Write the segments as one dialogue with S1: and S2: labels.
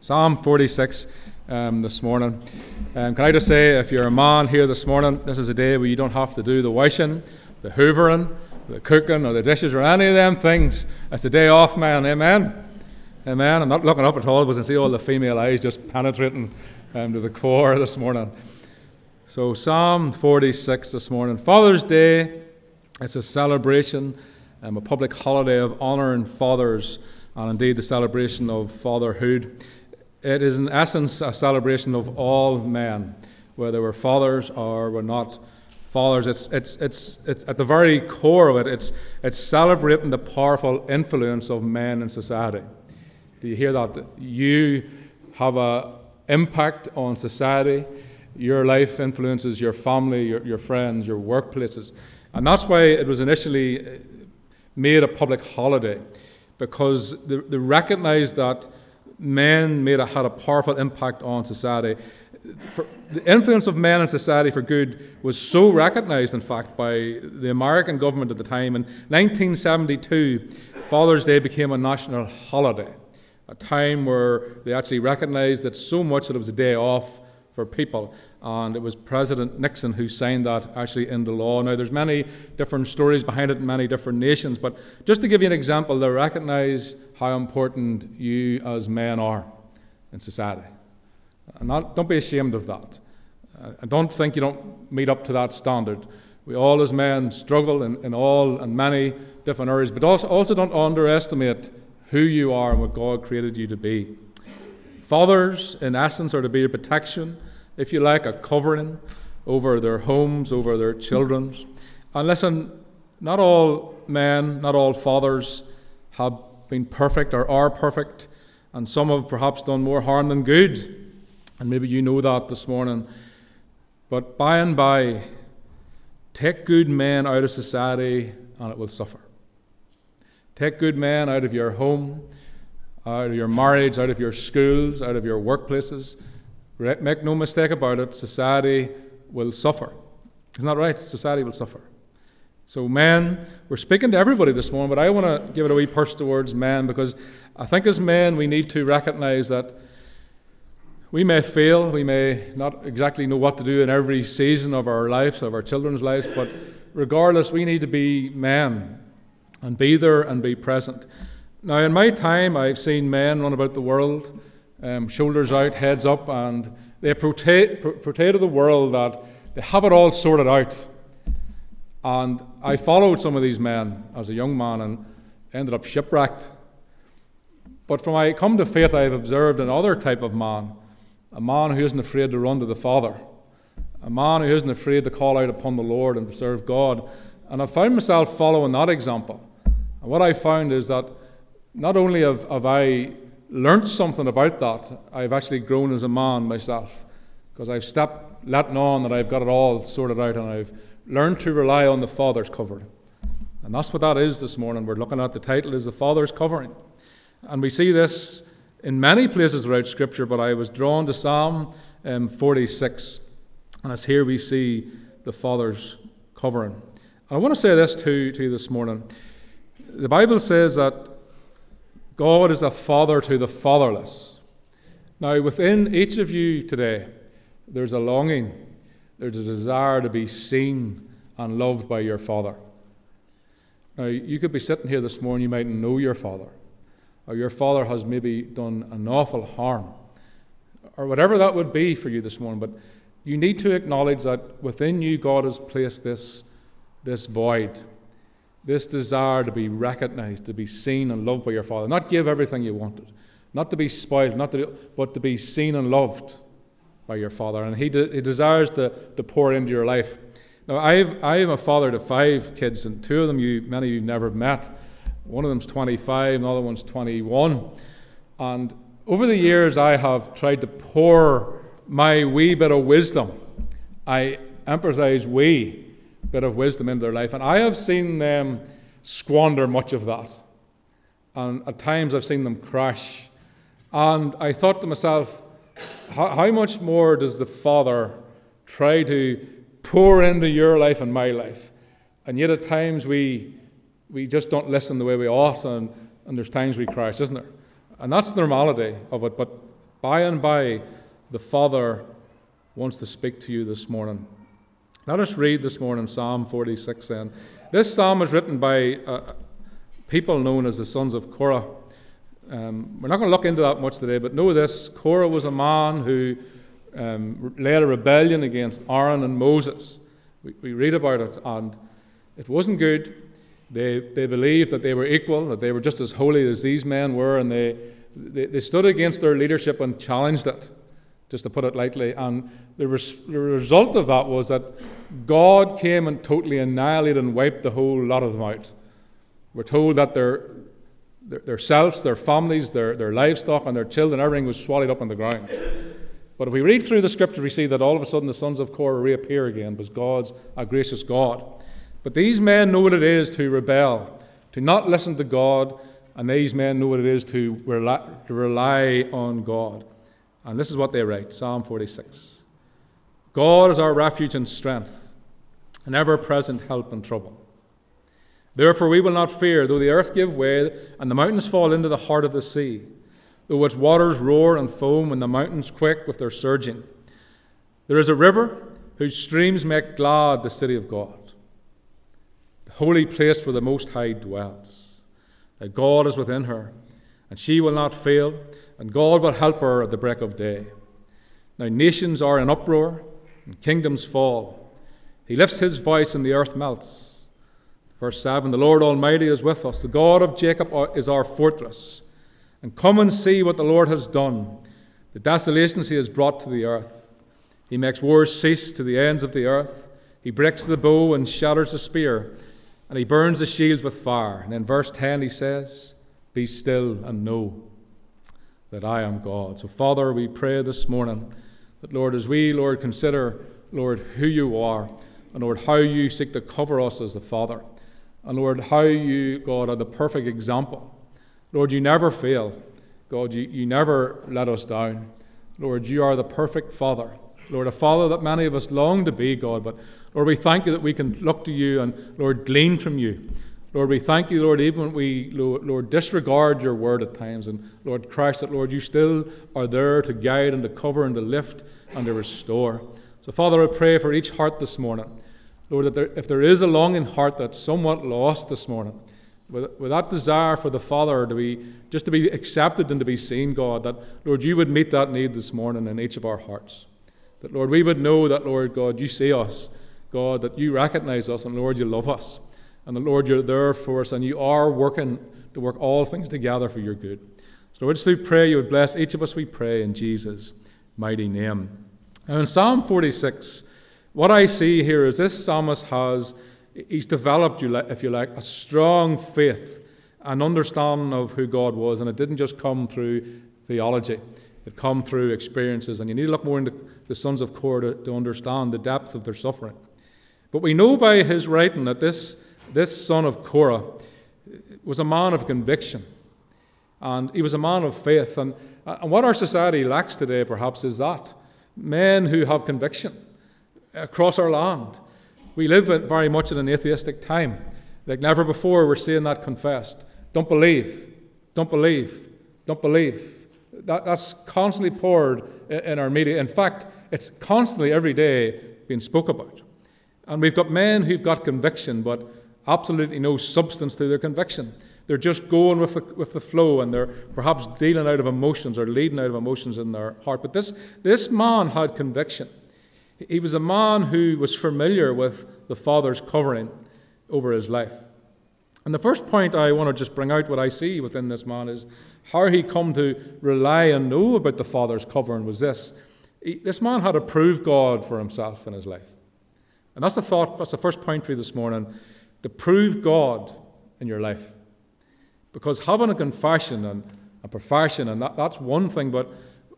S1: Psalm 46 um, this morning. Um, can I just say, if you're a man here this morning, this is a day where you don't have to do the washing, the hoovering, the cooking, or the dishes, or any of them things. It's a day off, man. Amen. Amen. I'm not looking up at all because I see all the female eyes just penetrating um, to the core this morning. So, Psalm 46 this morning. Father's Day, it's a celebration, um, a public holiday of honouring fathers, and indeed the celebration of fatherhood. It is, in essence, a celebration of all men, whether we're fathers or we're not fathers. It's, it's, it's, it's at the very core of it, it's, it's celebrating the powerful influence of men in society. Do you hear that? You have an impact on society. Your life influences your family, your, your friends, your workplaces. And that's why it was initially uh, made a public holiday, because they, they recognized that men made a, had a powerful impact on society. For, the influence of men in society for good was so recognized, in fact, by the American government at the time. In 1972, Father's Day became a national holiday, a time where they actually recognized that so much that it was a day off for people and it was President Nixon who signed that actually into law. Now, there's many different stories behind it in many different nations, but just to give you an example, they recognize how important you as men are in society. And not, don't be ashamed of that. Uh, I don't think you don't meet up to that standard. We all, as men, struggle in, in all and many different areas, but also, also don't underestimate who you are and what God created you to be. Fathers, in essence, are to be your protection if you like, a covering over their homes, over their children's. And listen, not all men, not all fathers have been perfect or are perfect, and some have perhaps done more harm than good. And maybe you know that this morning. But by and by, take good men out of society and it will suffer. Take good men out of your home, out of your marriage, out of your schools, out of your workplaces, Make no mistake about it, society will suffer. Isn't that right? Society will suffer. So, men, we're speaking to everybody this morning, but I want to give it a wee push towards men because I think as men we need to recognize that we may fail, we may not exactly know what to do in every season of our lives, of our children's lives, but regardless, we need to be men and be there and be present. Now, in my time, I've seen men run about the world um, shoulders out, heads up, and they portray, to the world that they have it all sorted out. And I followed some of these men as a young man and ended up shipwrecked. But from I come to faith, I have observed another type of man a man who isn't afraid to run to the Father, a man who isn't afraid to call out upon the Lord and to serve God. And I found myself following that example. And what I found is that not only have, have I learned something about that, I've actually grown as a man myself because I've stopped letting on that I've got it all sorted out and I've learned to rely on the Father's covering. And that's what that is this morning. We're looking at the title is the Father's covering. And we see this in many places throughout Scripture, but I was drawn to Psalm um, 46. And it's here we see the Father's covering. And I want to say this to, to you this morning. The Bible says that God is a father to the fatherless. Now, within each of you today, there's a longing, there's a desire to be seen and loved by your father. Now, you could be sitting here this morning, you might know your father, or your father has maybe done an awful harm, or whatever that would be for you this morning, but you need to acknowledge that within you, God has placed this, this void this desire to be recognized, to be seen and loved by your Father. Not give everything you wanted, not to be spoiled, not to, but to be seen and loved by your Father. And He, de- he desires to, to pour into your life. Now, I've, I am a father to five kids, and two of them you, many of you never met. One of them's 25, another one's 21. And over the years, I have tried to pour my wee bit of wisdom. I emphasize we bit of wisdom in their life. And I have seen them squander much of that. And at times I've seen them crash. And I thought to myself, how, how much more does the Father try to pour into your life and my life? And yet at times we, we just don't listen the way we ought, and, and there's times we crash, isn't there? And that's the normality of it. But By and by, the Father wants to speak to you this morning. Let us read this morning Psalm 46 then. This psalm was written by uh, people known as the sons of Korah. Um, we're not going to look into that much today, but know this Korah was a man who um, led a rebellion against Aaron and Moses. We, we read about it, and it wasn't good. They, they believed that they were equal, that they were just as holy as these men were, and they, they, they stood against their leadership and challenged it, just to put it lightly. And the, res, the result of that was that God came and totally annihilated and wiped the whole lot of them out. We're told that their, their, their selves, their families, their, their livestock, and their children, everything was swallowed up on the ground. But if we read through the scripture, we see that all of a sudden the sons of Korah reappear again because God's a gracious God. But these men know what it is to rebel, to not listen to God, and these men know what it is to rely, to rely on God. And this is what they write Psalm 46 God is our refuge and strength, an ever present help in trouble. Therefore, we will not fear, though the earth give way and the mountains fall into the heart of the sea, though its waters roar and foam and the mountains quake with their surging. There is a river whose streams make glad the city of God, the holy place where the Most High dwells. That God is within her, and she will not fail, and God will help her at the break of day. Now nations are in uproar, and kingdoms fall. He lifts his voice, and the earth melts. Verse 7 The Lord Almighty is with us. The God of Jacob is our fortress. And come and see what the Lord has done, the desolations he has brought to the earth. He makes wars cease to the ends of the earth. He breaks the bow and shatters the spear, and he burns the shields with fire. And in verse 10 he says, Be still and know that I am God. So, Father, we pray this morning that, Lord, as we, Lord, consider, Lord, who you are, and Lord, how you seek to cover us as the Father. And Lord, how you, God, are the perfect example. Lord, you never fail. God, you, you never let us down. Lord, you are the perfect Father. Lord, a Father that many of us long to be, God. But Lord, we thank you that we can look to you and, Lord, glean from you. Lord, we thank you, Lord, even when we, Lord, disregard your word at times. And Lord Christ, that, Lord, you still are there to guide and to cover and to lift and to restore. So, Father, I pray for each heart this morning. Lord, that there, if there is a longing heart that's somewhat lost this morning, with, with that desire for the Father to be just to be accepted and to be seen, God, that Lord, you would meet that need this morning in each of our hearts. That Lord, we would know that Lord God, you see us, God, that you recognize us, and Lord, you love us, and the Lord, you're there for us, and you are working to work all things together for your good. So Lord, just do pray you would bless each of us. We pray in Jesus' mighty name. Now in Psalm 46. What I see here is this psalmist has, he's developed, if you like, a strong faith, an understanding of who God was, and it didn't just come through theology. It come through experiences, and you need to look more into the sons of Korah to, to understand the depth of their suffering. But we know by his writing that this, this son of Korah was a man of conviction, and he was a man of faith. And, uh, and what our society lacks today, perhaps, is that men who have conviction across our land. We live very much in an atheistic time. Like never before, we're seeing that confessed. Don't believe, don't believe, don't believe. That, that's constantly poured in our media. In fact, it's constantly every day being spoke about. And we've got men who've got conviction, but absolutely no substance to their conviction. They're just going with the, with the flow and they're perhaps dealing out of emotions or leading out of emotions in their heart. But this, this man had conviction. He was a man who was familiar with the Father's covering over his life. And the first point I want to just bring out what I see within this man is how he come to rely and know about the Father's covering was this. He, this man had approved God for himself in his life. And that's the thought, that's the first point for you this morning, to prove God in your life. Because having a confession and a profession, and that, that's one thing, but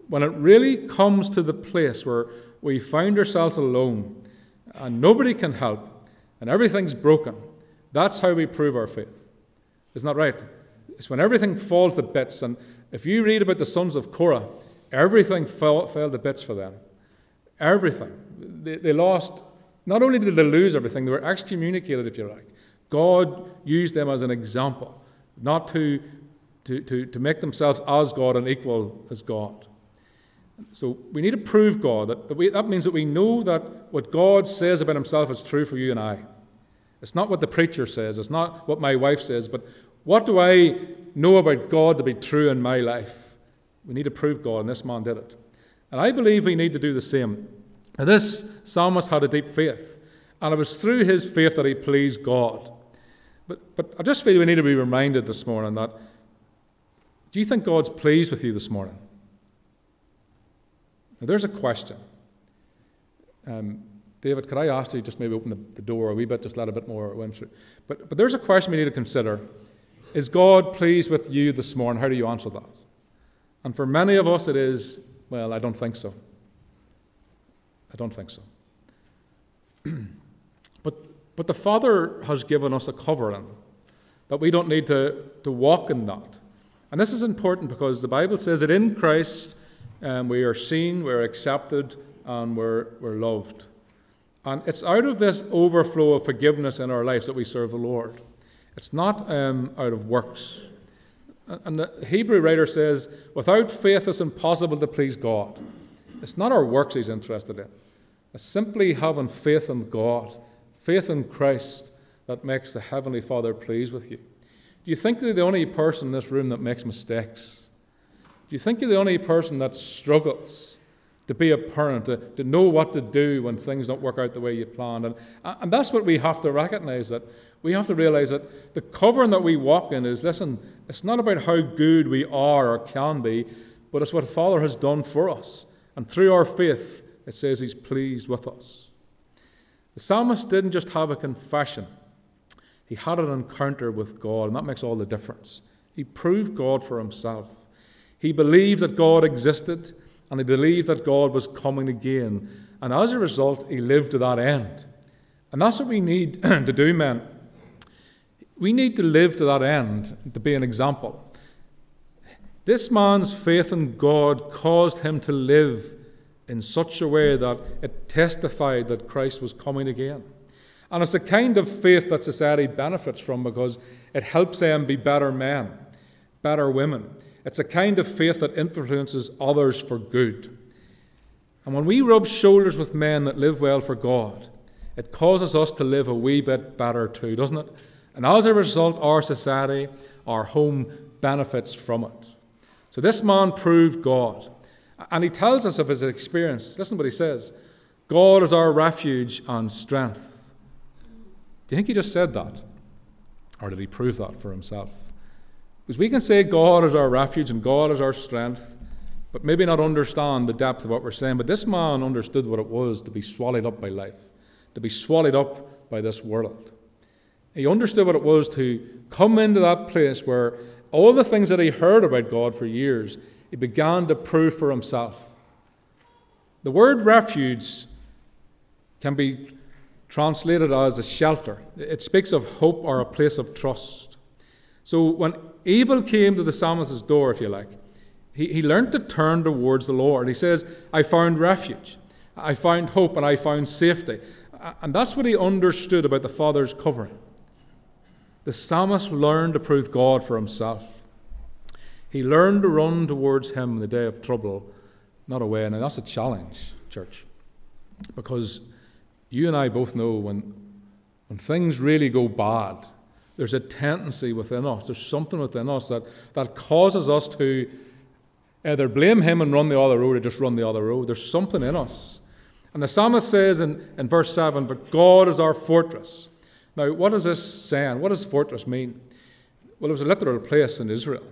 S1: when it really comes to the place where we find ourselves alone and nobody can help and everything's broken, that's how we prove our faith. Isn't that right? It's when everything falls to bits. And if you read about the sons of Korah, everything fell, fell to bits for them. Everything. They, they lost, not only did they lose everything, they were excommunicated, if you like. God used them as an example, not to, to, to, to make themselves as God and equal as God. So we need to prove God. That, that, we, that means that we know that what God says about himself is true for you and I. It's not what the preacher says, it's not what my wife says, but what do I know about God to be true in my life? We need to prove God, and this man did it. And I believe we need to do the same. Now, this psalmist had a deep faith, and it was through his faith that he pleased God. But, but I just feel we need to be reminded this morning that do you think God's pleased with you this morning? Now, there's a question. Um, David, could I ask you just maybe open the, the, door a wee bit, just let a bit more wind through? But, but there's a question we need to consider. Is God pleased with you this morning? How do you answer that? And for many of us, it is, well, I don't think so. I don't think so. but, but the Father has given us a covering that we don't need to, to walk in that. And this is important because the Bible says that in Christ um, we are seen, we're accepted, and we're, we're loved. And it's out of this overflow of forgiveness in our lives that we serve the Lord. It's not um, out of works. And the Hebrew writer says, without faith it's impossible to please God. It's not our works he's interested in. It's simply having faith in God, faith in Christ, that makes the Heavenly Father pleased with you. Do you think you're the only person in this room that makes mistakes? Do you think you're the only person that struggles? to be a parent, to, to know what to do when things don't work out the way you planned. And, and that's what we have to recognize that we have to realize that the covering that we walk in is listen, it's not about how good we are or can be, but it's what Father has done for us. And through our faith, it says He's pleased with us. The psalmist didn't just have a confession, he had an encounter with God, and that makes all the difference. He proved God for himself. He believed that God existed and he believed that God was coming again. And as a result, he lived to that end. And that's what we need to do, men. We need to live to that end, to be an example. This man's faith in God caused him to live in such a way that it testified that Christ was coming again. And it's a kind of faith that society benefits from because it helps them be better men, better women. It's a kind of faith that influences others for good. And when we rub shoulders with men that live well for God, it causes us to live a wee bit better too, doesn't it? And as a result, our society, our home benefits from it. So this man proved God. And he tells us of his experience. Listen to what he says God is our refuge and strength. Do you think he just said that? Or did he prove that for himself? Because we can say God is our refuge and God is our strength, but maybe not understand the depth of what we're saying. But this man understood what it was to be swallowed up by life, to be swallowed up by this world. He understood what it was to come into that place where all the things that he heard about God for years, he began to prove for himself. The word refuge can be translated as a shelter. It speaks of hope or a place of trust. So when evil came to the psalmist's door, if you like, he, he learned to turn towards the Lord. He says, I found refuge, I found hope, and I found safety. And that's what he understood about the Father's covering. The psalmist learned to prove God for himself. He learned to run towards him in the day of trouble, not away. And that's a challenge, church. Because you and I both know when, when things really go bad, there's a tendency within us, there's something within us that, that causes us to either blame him and run the other road or just run the other road. There's something in us. And the psalmist says in, in verse 7 But God is our fortress. Now, what is this saying? What does fortress mean? Well, it was a literal place in Israel.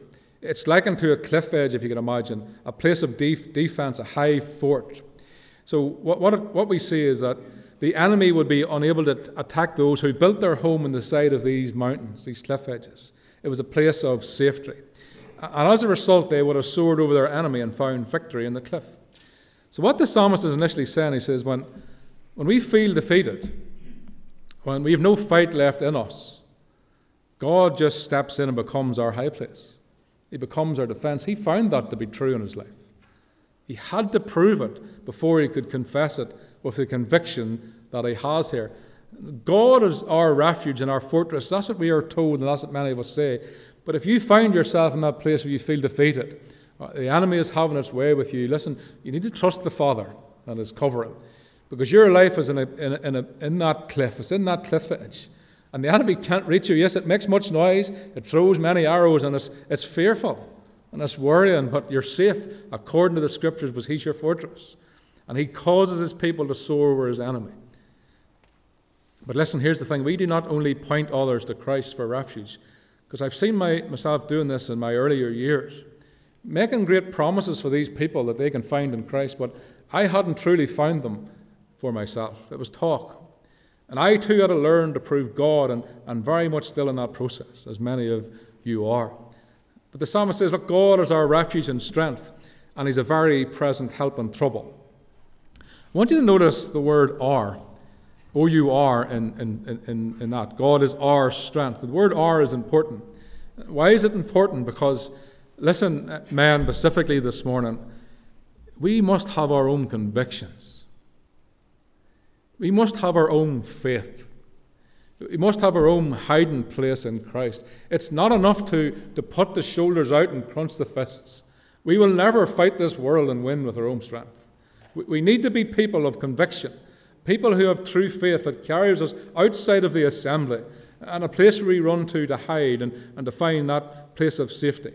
S1: It's likened to a cliff edge, if you can imagine, a place of def- defense, a high fort. So, what, what, what we see is that the enemy would be unable to attack those who built their home in the side of these mountains, these cliff edges. It was a place of safety. And as a result, they would have soared over their enemy and found victory in the cliff. So, what the psalmist is initially saying, he says, when, when we feel defeated, when we have no fight left in us, God just steps in and becomes our high place. He becomes our defense. He found that to be true in his life. He had to prove it before he could confess it with the conviction that he has here. God is our refuge and our fortress. That's what we are told, and that's what many of us say. But if you find yourself in that place where you feel defeated, uh, the enemy is having its way with you, listen, you need to trust the Father and His covering. Because your life is in, a, in, a, in, a, in that cliff, it's in that cliff edge. And the enemy can't reach you. Yes, it makes much noise, it throws many arrows, and it's, it's fearful and it's worrying, but you're safe according to the scriptures because He's your fortress. And He causes His people to soar over His enemy. But listen, here's the thing we do not only point others to Christ for refuge, because I've seen my, myself doing this in my earlier years, making great promises for these people that they can find in Christ, but I hadn't truly found them for myself. It was talk. And I too had to learn to prove God, and, and very much still in that process, as many of you are. But the psalmist says, Look, God is our refuge and strength, and He's a very present help in trouble. I want you to notice the word "are," O U R in, in, in, in that. God is our strength. The word "are" is important. Why is it important? Because, listen, men, specifically this morning, we must have our own convictions. We must have our own faith. We must have our own hiding place in Christ. It's not enough to, to put the shoulders out and crunch the fists. We will never fight this world and win with our own strength. We, we need to be people of conviction, people who have true faith that carries us outside of the assembly and a place where we run to to hide and, and to find that place of safety.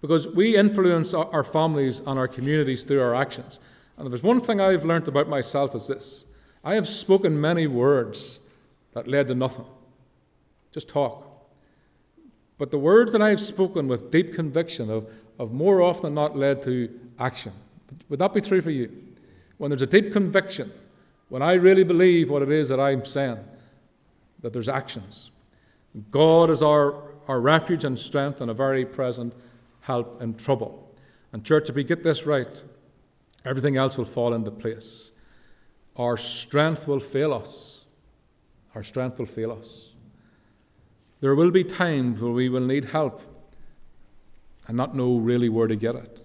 S1: Because we influence our, families and our communities through our actions. And if there's one thing I've learned about myself is this I have spoken many words that led to nothing. Just talk. But the words that I have spoken with deep conviction have, have more often than not led to action. Would that be true for you? When there's a deep conviction, when I really believe what it is that I'm saying, that there's actions. God is our, our refuge and strength and a very present help in trouble. And, church, if we get this right, everything else will fall into place our strength will fail us. Our strength will fail us. There will be times where we will need help and not know really where to get it.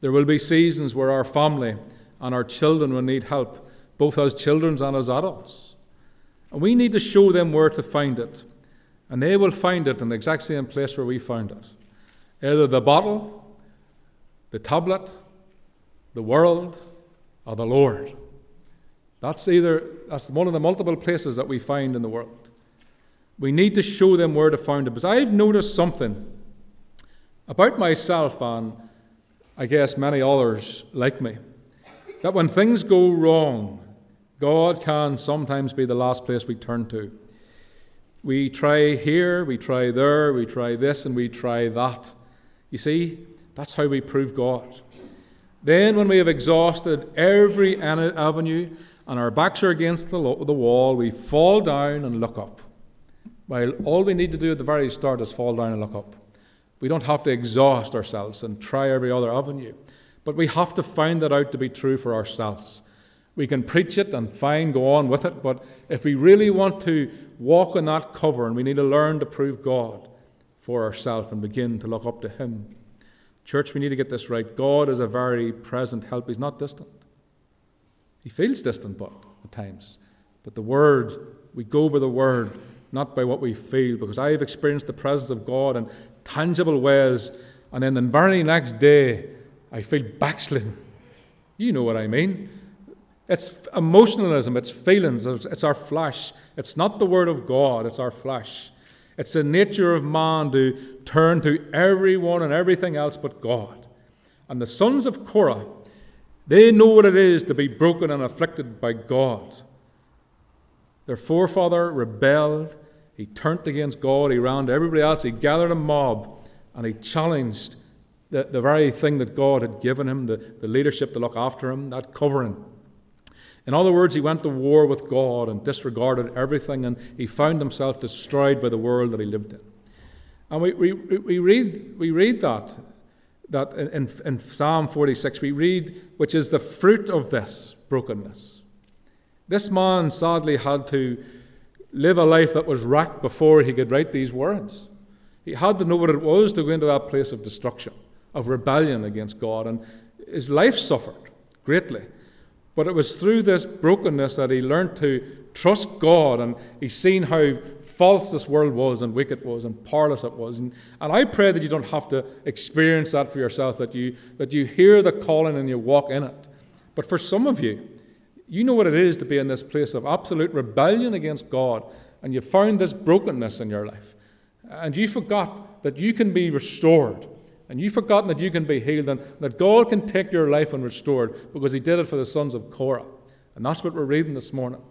S1: There will be seasons where our family and our children will need help, both as children and as adults. And we need to show them where to find it. And they will find it in the exact same place where we found it either the bottle, the tablet, the world, or the Lord. That's either that's one of the multiple places that we find in the world. We need to show them where to find it. Because I've noticed something about myself and I guess many others like me. That when things go wrong, God can sometimes be the last place we turn to. We try here, we try there, we try this, and we try that. You see, that's how we prove God. Then, when we have exhausted every avenue, and our backs are against the, the wall, we fall down and look up. While all we need to do at the very start is fall down and look up. We don't have to exhaust ourselves and try every other avenue, but we have to find that out to be true for ourselves. We can preach it and fine, go on with it, but if we really want to walk in that cover and we need to learn to prove God for ourselves and begin to look up to Him. Church, we need to get this right. God is a very present help, He's not distant. He feels distant, but at times. But the Word, we go by the Word, not by what we feel, because I have experienced the presence of God in tangible ways, and then the very next day, I feel backslidden. You know what I mean. It's emotionalism, it's feelings, it's our flesh. It's not the Word of God, it's our flesh. It's the nature of man to turn to everyone and everything else but God. And the sons of Korah they know what it is to be broken and afflicted by God. Their forefather rebelled. He turned against God. He ran to everybody else. He gathered a mob and he challenged the, the very thing that God had given him the, the leadership to look after him, that covering. In other words, he went to war with God and disregarded everything, and he found himself destroyed by the world that he lived in. And we, we, we, read, we read that that in, in Psalm 46 we read, which is the fruit of this brokenness. This man sadly had to live a life that was wrecked before he could write these words. He had to know what it was to go into that place of destruction, of rebellion against God, and his life suffered greatly. But it was through this brokenness that he learned to trust God, and he's seen how false this world was and wicked was and powerless it was. And, and I pray that you don't have to experience that for yourself, that you, that you hear the calling and you walk in it. But for some of you, you know what it is to be in this place of absolute rebellion against God, and you found this brokenness in your life. And you forgot that you can be restored, and you've forgotten that you can be healed, and that God can take your life and restore it because He did it for the sons of Korah. And that's what we're reading this morning.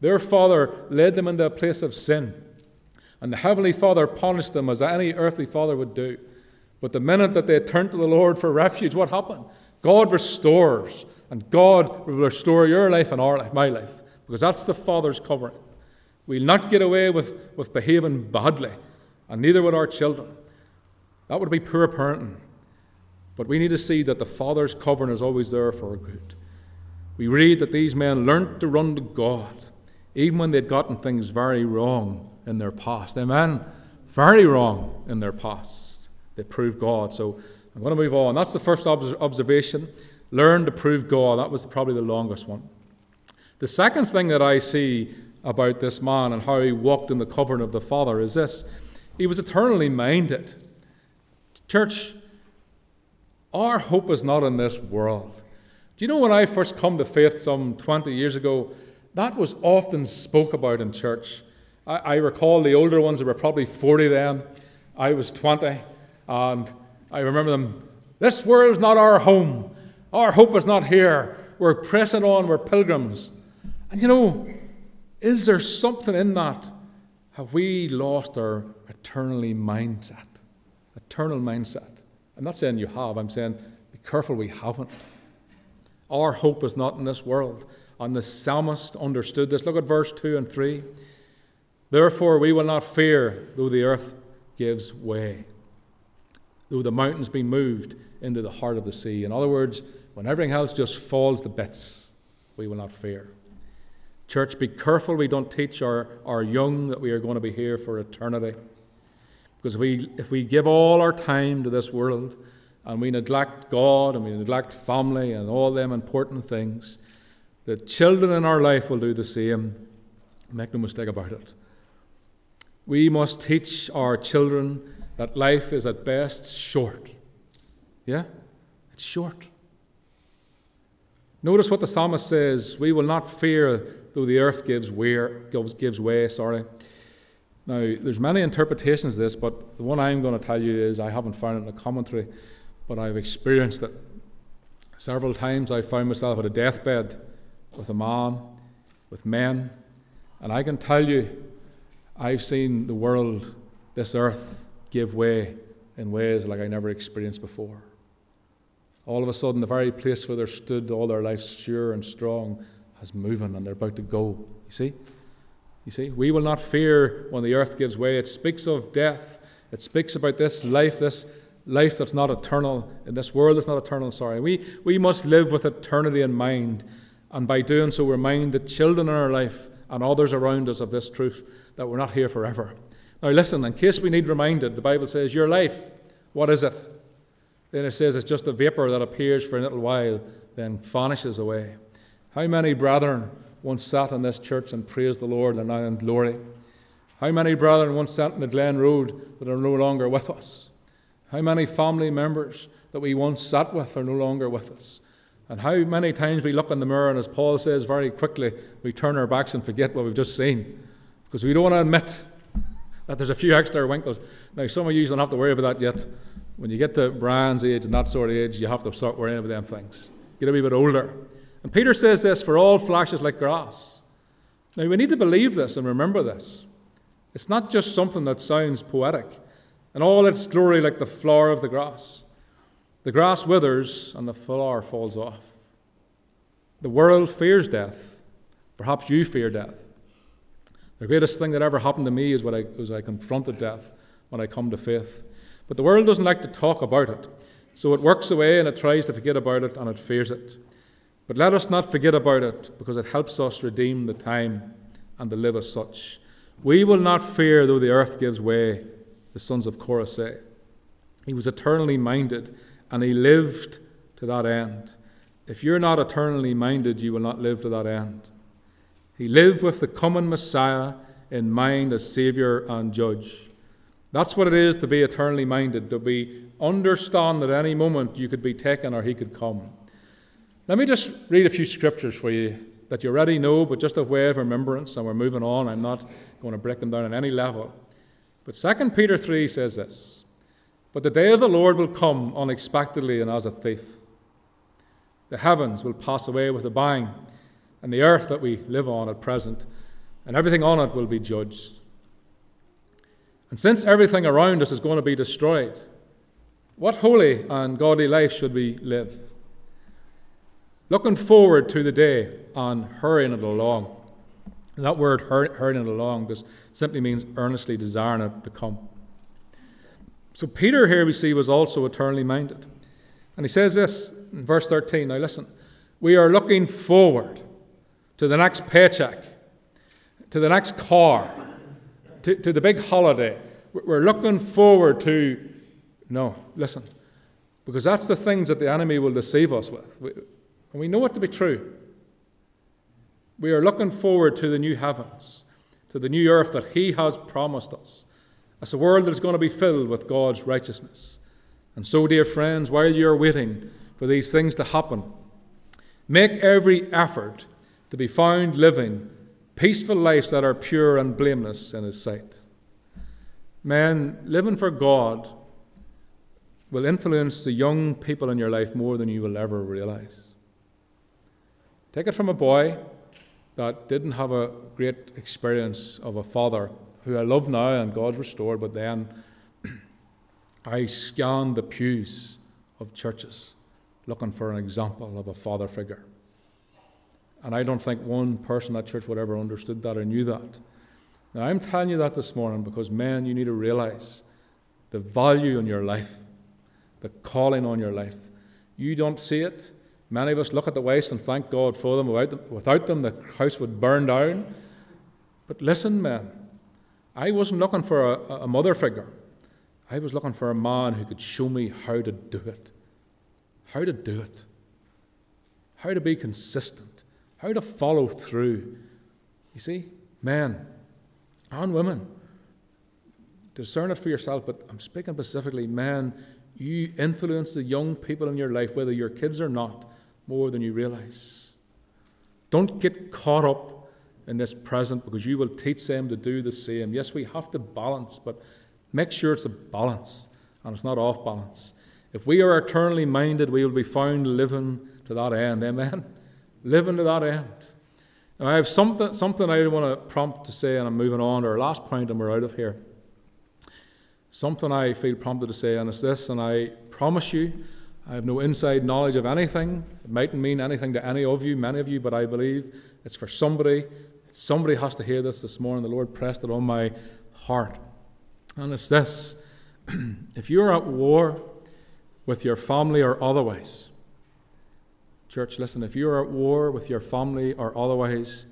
S1: Their father led them into a place of sin, and the Heavenly Father punished them as any earthly father would do. But the minute that they turned to the Lord for refuge, what happened? God restores and God will restore your life and our life, my life, because that's the Father's covering. We'll not get away with, with behaving badly, and neither would our children. That would be poor parenting. But we need to see that the Father's covering is always there for our good. We read that these men learnt to run to God, even when they'd gotten things very wrong in their past. Amen? Very wrong in their past. They proved God. So I'm going to move on. That's the first observation. Learn to prove God. That was probably the longest one. The second thing that I see about this man and how he walked in the covering of the Father is this he was eternally minded. Church, our hope is not in this world. Do you know when I first come to faith some 20 years ago, that was often spoke about in church. I, I recall the older ones, that were probably 40 then. I was 20, and I remember them, this world's not our home. Our hope is not here. We're pressing on, we're pilgrims. And you know, is there something in that? Have we lost our eternally mindset? Eternal mindset. I'm not saying you have, I'm saying be careful we haven't. Our hope is not in this world. And the psalmist understood this. Look at verse 2 and 3. Therefore, we will not fear though the earth gives way, though the mountains be moved into the heart of the sea. In other words, when everything else just falls to bits, we will not fear. Church, be careful we don't teach our, our young that we are going to be here for eternity. Because if we, if we give all our time to this world and we neglect God and we neglect family and all them important things, the children in our life will do the same. Make no mistake about it. We must teach our children that life is at best short. Yeah? It's short. Notice what the psalmist says We will not fear though the earth gives way, gives, gives way sorry. Now, there's many interpretations of this, but the one I'm going to tell you is I haven't found it in a commentary, but I've experienced it. Several times I found myself at a deathbed with a man, with men, and I can tell you I've seen the world, this earth, give way in ways like I never experienced before. All of a sudden, the very place where they stood all their life sure and strong has moving and they're about to go. You see? You see? We will not fear when the earth gives way. It speaks of death. It speaks about this life, this life that's not eternal, in this world that's not eternal, sorry. We, we must live with eternity in mind. And by doing so, remind the children in our life and others around us of this truth that we're not here forever. Now, listen, in case we need reminded, the Bible says, Your life, what is it? Then it says it's just a vapor that appears for a little while, then vanishes away. How many brethren once sat in this church and praised the Lord and now in glory? How many brethren once sat in the Glen Road that are no longer with us? How many family members that we once sat with are no longer with us? And how many times we look in the mirror and, as Paul says very quickly, we turn our backs and forget what we've just seen because we don't want to admit that there's a few extra wrinkles. Now, some of you don't have to worry about that yet. When you get to Brian's age and that sort of age, you have to start worrying about them things. Get a wee bit older. And Peter says this for all flashes like grass. Now, we need to believe this and remember this. It's not just something that sounds poetic and all its glory like the flower of the grass. The grass withers and the flower falls off. The world fears death. Perhaps you fear death. The greatest thing that ever happened to me is when I, was I confronted death when I come to faith. But the world doesn't like to talk about it. So it works away and it tries to forget about it and it fears it. But let us not forget about it, because it helps us redeem the time and to live as such. We will not fear though the earth gives way, the sons of Korah say. He was eternally minded, and he lived to that end. If you're not eternally minded, you will not live to that end. He lived with the coming Messiah in mind as Saviour and Judge. That's what it is to be eternally minded, to be understand that any moment you could be taken or he could come. Let me just read a few scriptures for you that you already know, but just a way of remembrance, and we're moving on. I'm not going to break them down on any level. But 2 Peter 3 says this But the day of the Lord will come unexpectedly and as a thief. The heavens will pass away with a bang, and the earth that we live on at present, and everything on it will be judged. And since everything around us is going to be destroyed, what holy and godly life should we live? Looking forward to the day and hurrying it along. And that word hurrying it along just simply means earnestly desiring it to come. So Peter here we see was also eternally minded. And he says this in verse 13. Now listen, we are looking forward to the next paycheck, to the next car, to, to the big holiday. We're looking forward to, no, listen, because that's the things that the enemy will deceive us with. We, and we know it to be true. We are looking forward to the new heavens, to the new earth that He has promised us, as a world that is going to be filled with God's righteousness. And so, dear friends, while you're waiting for these things to happen, make every effort to be found living peaceful lives that are pure and blameless in His sight. Men, living for God will influence the young people in your life more than you will ever realize. Take it from a boy that didn't have a great experience of a father who I love now and God's restored, but then I scanned the pews of churches looking for an example of a father figure. And I don't think one person at church would ever understood that or knew that. Now, I'm telling you that this morning because, men, you need to realize the value in your life, the calling on your life. You don't see it. Many of us look at the waste and thank God for them. Without them, without them the house would burn down. But listen, men, I wasn't looking for a, a mother figure. I was looking for a man who could show me how to do it. How to do it. How to be consistent. How to follow through. You see, men and women, discern it for yourself, but I'm speaking specifically men. You influence the young people in your life, whether you're kids or not, more than you realize. Don't get caught up in this present because you will teach them to do the same. Yes, we have to balance, but Make sure it's a balance and it's not off balance. If we are eternally minded, we will be found living to that end. Amen? Living to that end. Now, I have something, something I want to prompt to say, and I'm moving on to our last point, and we're out of here. Something I feel prompted to say, and it's this, and I promise you, I have no inside knowledge of anything. It mightn't mean anything to any of you, many of you, but I believe it's for somebody. Somebody has to hear this this morning. The Lord pressed it on my heart. And it's this if you're at war with your family or otherwise, church, listen, if you're at war with your family or otherwise,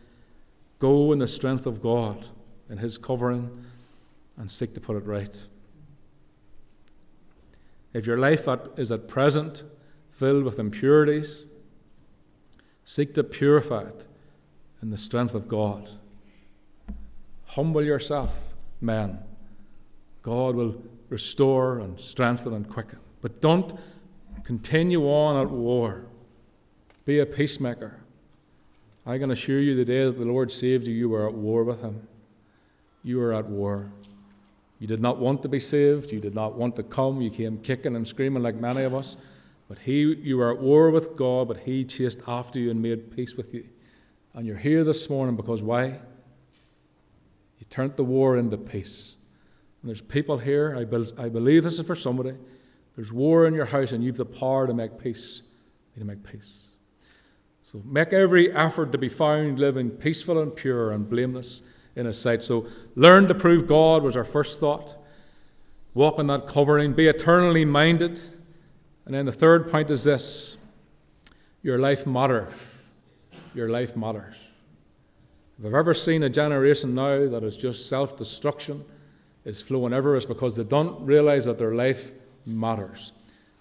S1: go in the strength of God in His covering and seek to put it right. If your life is at present filled with impurities, seek to purify it in the strength of God. Humble yourself, men God will restore and strengthen and quicken. But don't continue on at war. Be a peacemaker. I can assure you the day that the Lord saved you, you were at war with Him. You were at war. You did not want to be saved. You did not want to come. You came kicking and screaming like many of us. But he, you were at war with God, but He chased after you and made peace with you. And you're here this morning because why? You turned the war into peace. And there's people here, I, be, I believe this is for somebody. There's war in your house, and you've the power to make peace. You to make peace. So make every effort to be found living peaceful and pure and blameless in His sight. So learn to prove God was our first thought. Walk in that covering. Be eternally minded. And then the third point is this your life matters. Your life matters. If I've ever seen a generation now that is just self destruction, is flowing ever is because they don't realize that their life matters.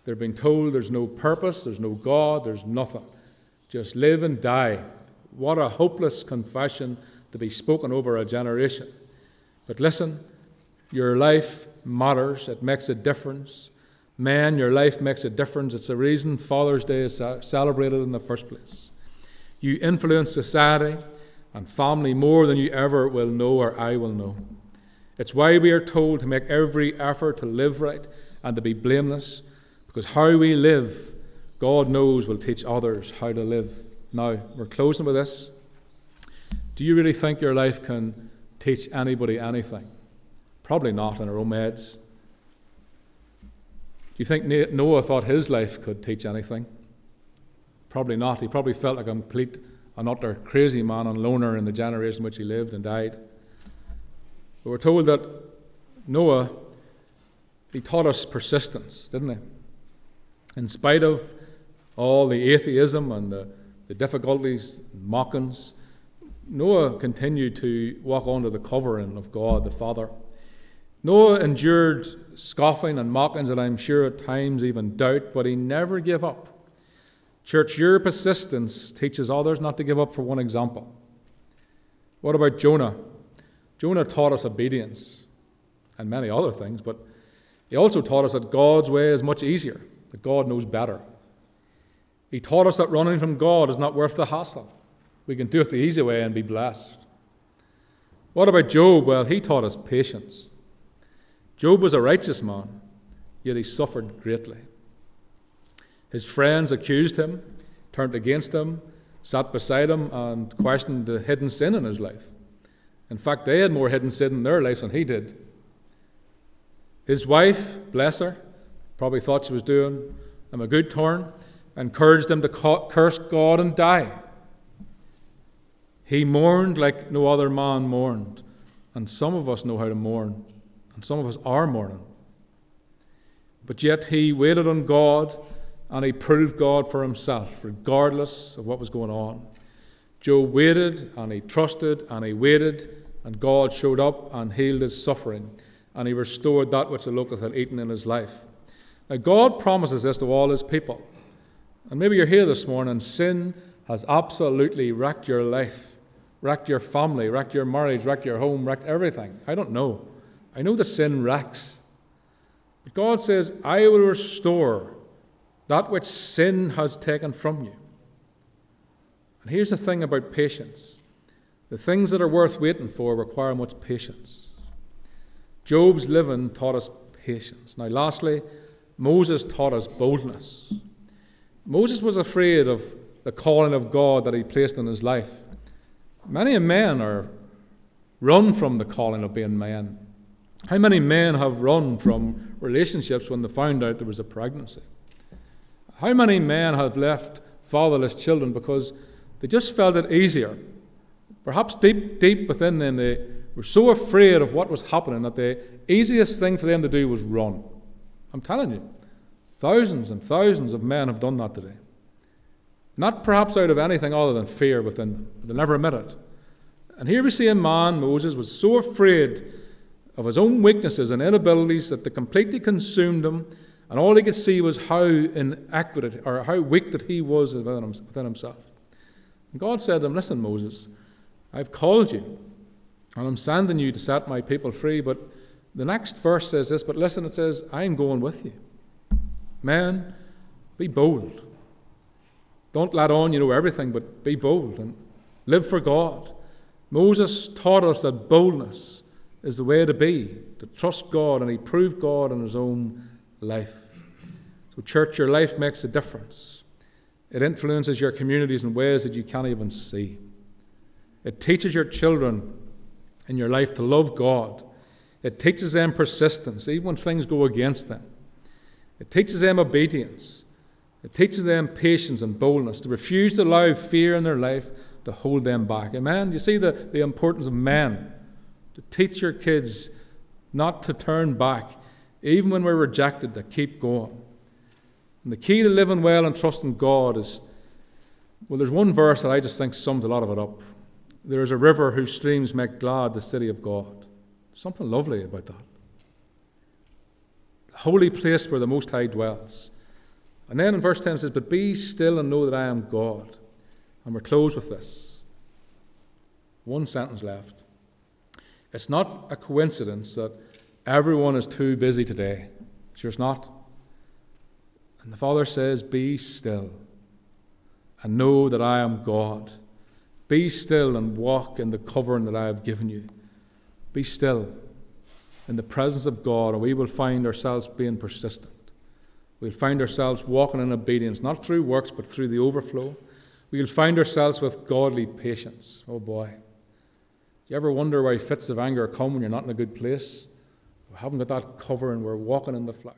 S1: They're being told there's no purpose, there's no God, there's nothing. Just live and die What a hopeless confession to be spoken over a generation. But listen, your life matters, it makes a difference. Man, your life makes a difference. It's the reason Father's Day is celebrated in the first place. You influence society and family more than you ever will know or I will know. It's why we are told to make every effort to live right and to be blameless, because how we live, God knows, will teach others how to live. Now, we're closing with this. Do you really think your life can teach anybody anything? Probably not in our own heads. Do you think Noah thought his life could teach anything? Probably not. He probably felt like a complete and utter crazy man and loner in the generation in which he lived and died. But we're told that Noah, he taught us persistence, didn't he? In spite of all the atheism and the, the difficulties, mockings, Noah continued to walk under the covering of God the Father. Noah endured scoffing and mockings, and I'm sure at times even doubt, but he never gave up. Church, your persistence teaches others not to give up, for one example. What about Jonah? Jonah taught us obedience and many other things, but he also taught us that God's way is much easier, that God knows better. He taught us that running from God is not worth the hassle. We can do it the easy way and be blessed. What about Job? Well, he taught us patience. Job was a righteous man, yet he suffered greatly. His friends accused him, turned against him, sat beside him, and questioned the hidden sin in his life. In fact, they had more hidden sin in their lives than he did. His wife, bless her, probably thought she was doing him a good turn, encouraged him to curse God and die. He mourned like no other man mourned. And some of us know how to mourn. And some of us are mourning. But yet he waited on God and he proved God for himself, regardless of what was going on. Job waited and he trusted and he waited, and God showed up and healed his suffering, and he restored that which the locust had eaten in his life. Now, God promises this to all his people. And maybe you're here this morning and sin has absolutely wrecked your life, wrecked your family, wrecked your marriage, wrecked your home, wrecked everything. I don't know. I know the sin wrecks. But God says, I will restore that which sin has taken from you. And here's the thing about patience the things that are worth waiting for require much patience. Job's living taught us patience. Now, lastly, Moses taught us boldness. Moses was afraid of the calling of God that he placed in his life. Many men are run from the calling of being men. How many men have run from relationships when they found out there was a pregnancy? How many men have left fatherless children because they just felt it easier? Perhaps deep, deep within them, they were so afraid of what was happening that the easiest thing for them to do was run. I'm telling you, thousands and thousands of men have done that today. Not perhaps out of anything other than fear within them, but they never admit it. And here we see a man, Moses, was so afraid of his own weaknesses and inabilities that they completely consumed him, and all he could see was how inadequate or how weak that he was within himself. And God said to him, Listen, Moses, I've called you, and I'm sending you to set my people free. But the next verse says this, but listen, it says, I'm going with you. Man, be bold. Don't let on you know everything, but be bold and live for God. Moses taught us that boldness is the way to be, to trust God, and he proved God in his own life. So, church, your life makes a difference. It influences your communities in ways that you can't even see. It teaches your children in your life to love God. It teaches them persistence, even when things go against them. It teaches them obedience. It teaches them patience and boldness to refuse to allow fear in their life to hold them back. Amen? You see the, the importance of men to teach your kids not to turn back, even when we're rejected, to keep going. And the key to living well and trusting God is well, there's one verse that I just think sums a lot of it up. There is a river whose streams make glad the city of God. Something lovely about that. The holy place where the Most High dwells. And then in verse 10 it says, But be still and know that I am God. And we're closed with this. One sentence left. It's not a coincidence that everyone is too busy today. Sure, it's not. And the Father says, Be still and know that I am God. Be still and walk in the covering that I have given you. Be still in the presence of God, and we will find ourselves being persistent. We'll find ourselves walking in obedience, not through works, but through the overflow. We'll find ourselves with godly patience. Oh boy. Do you ever wonder why fits of anger come when you're not in a good place? We haven't got that cover and we're walking in the flesh.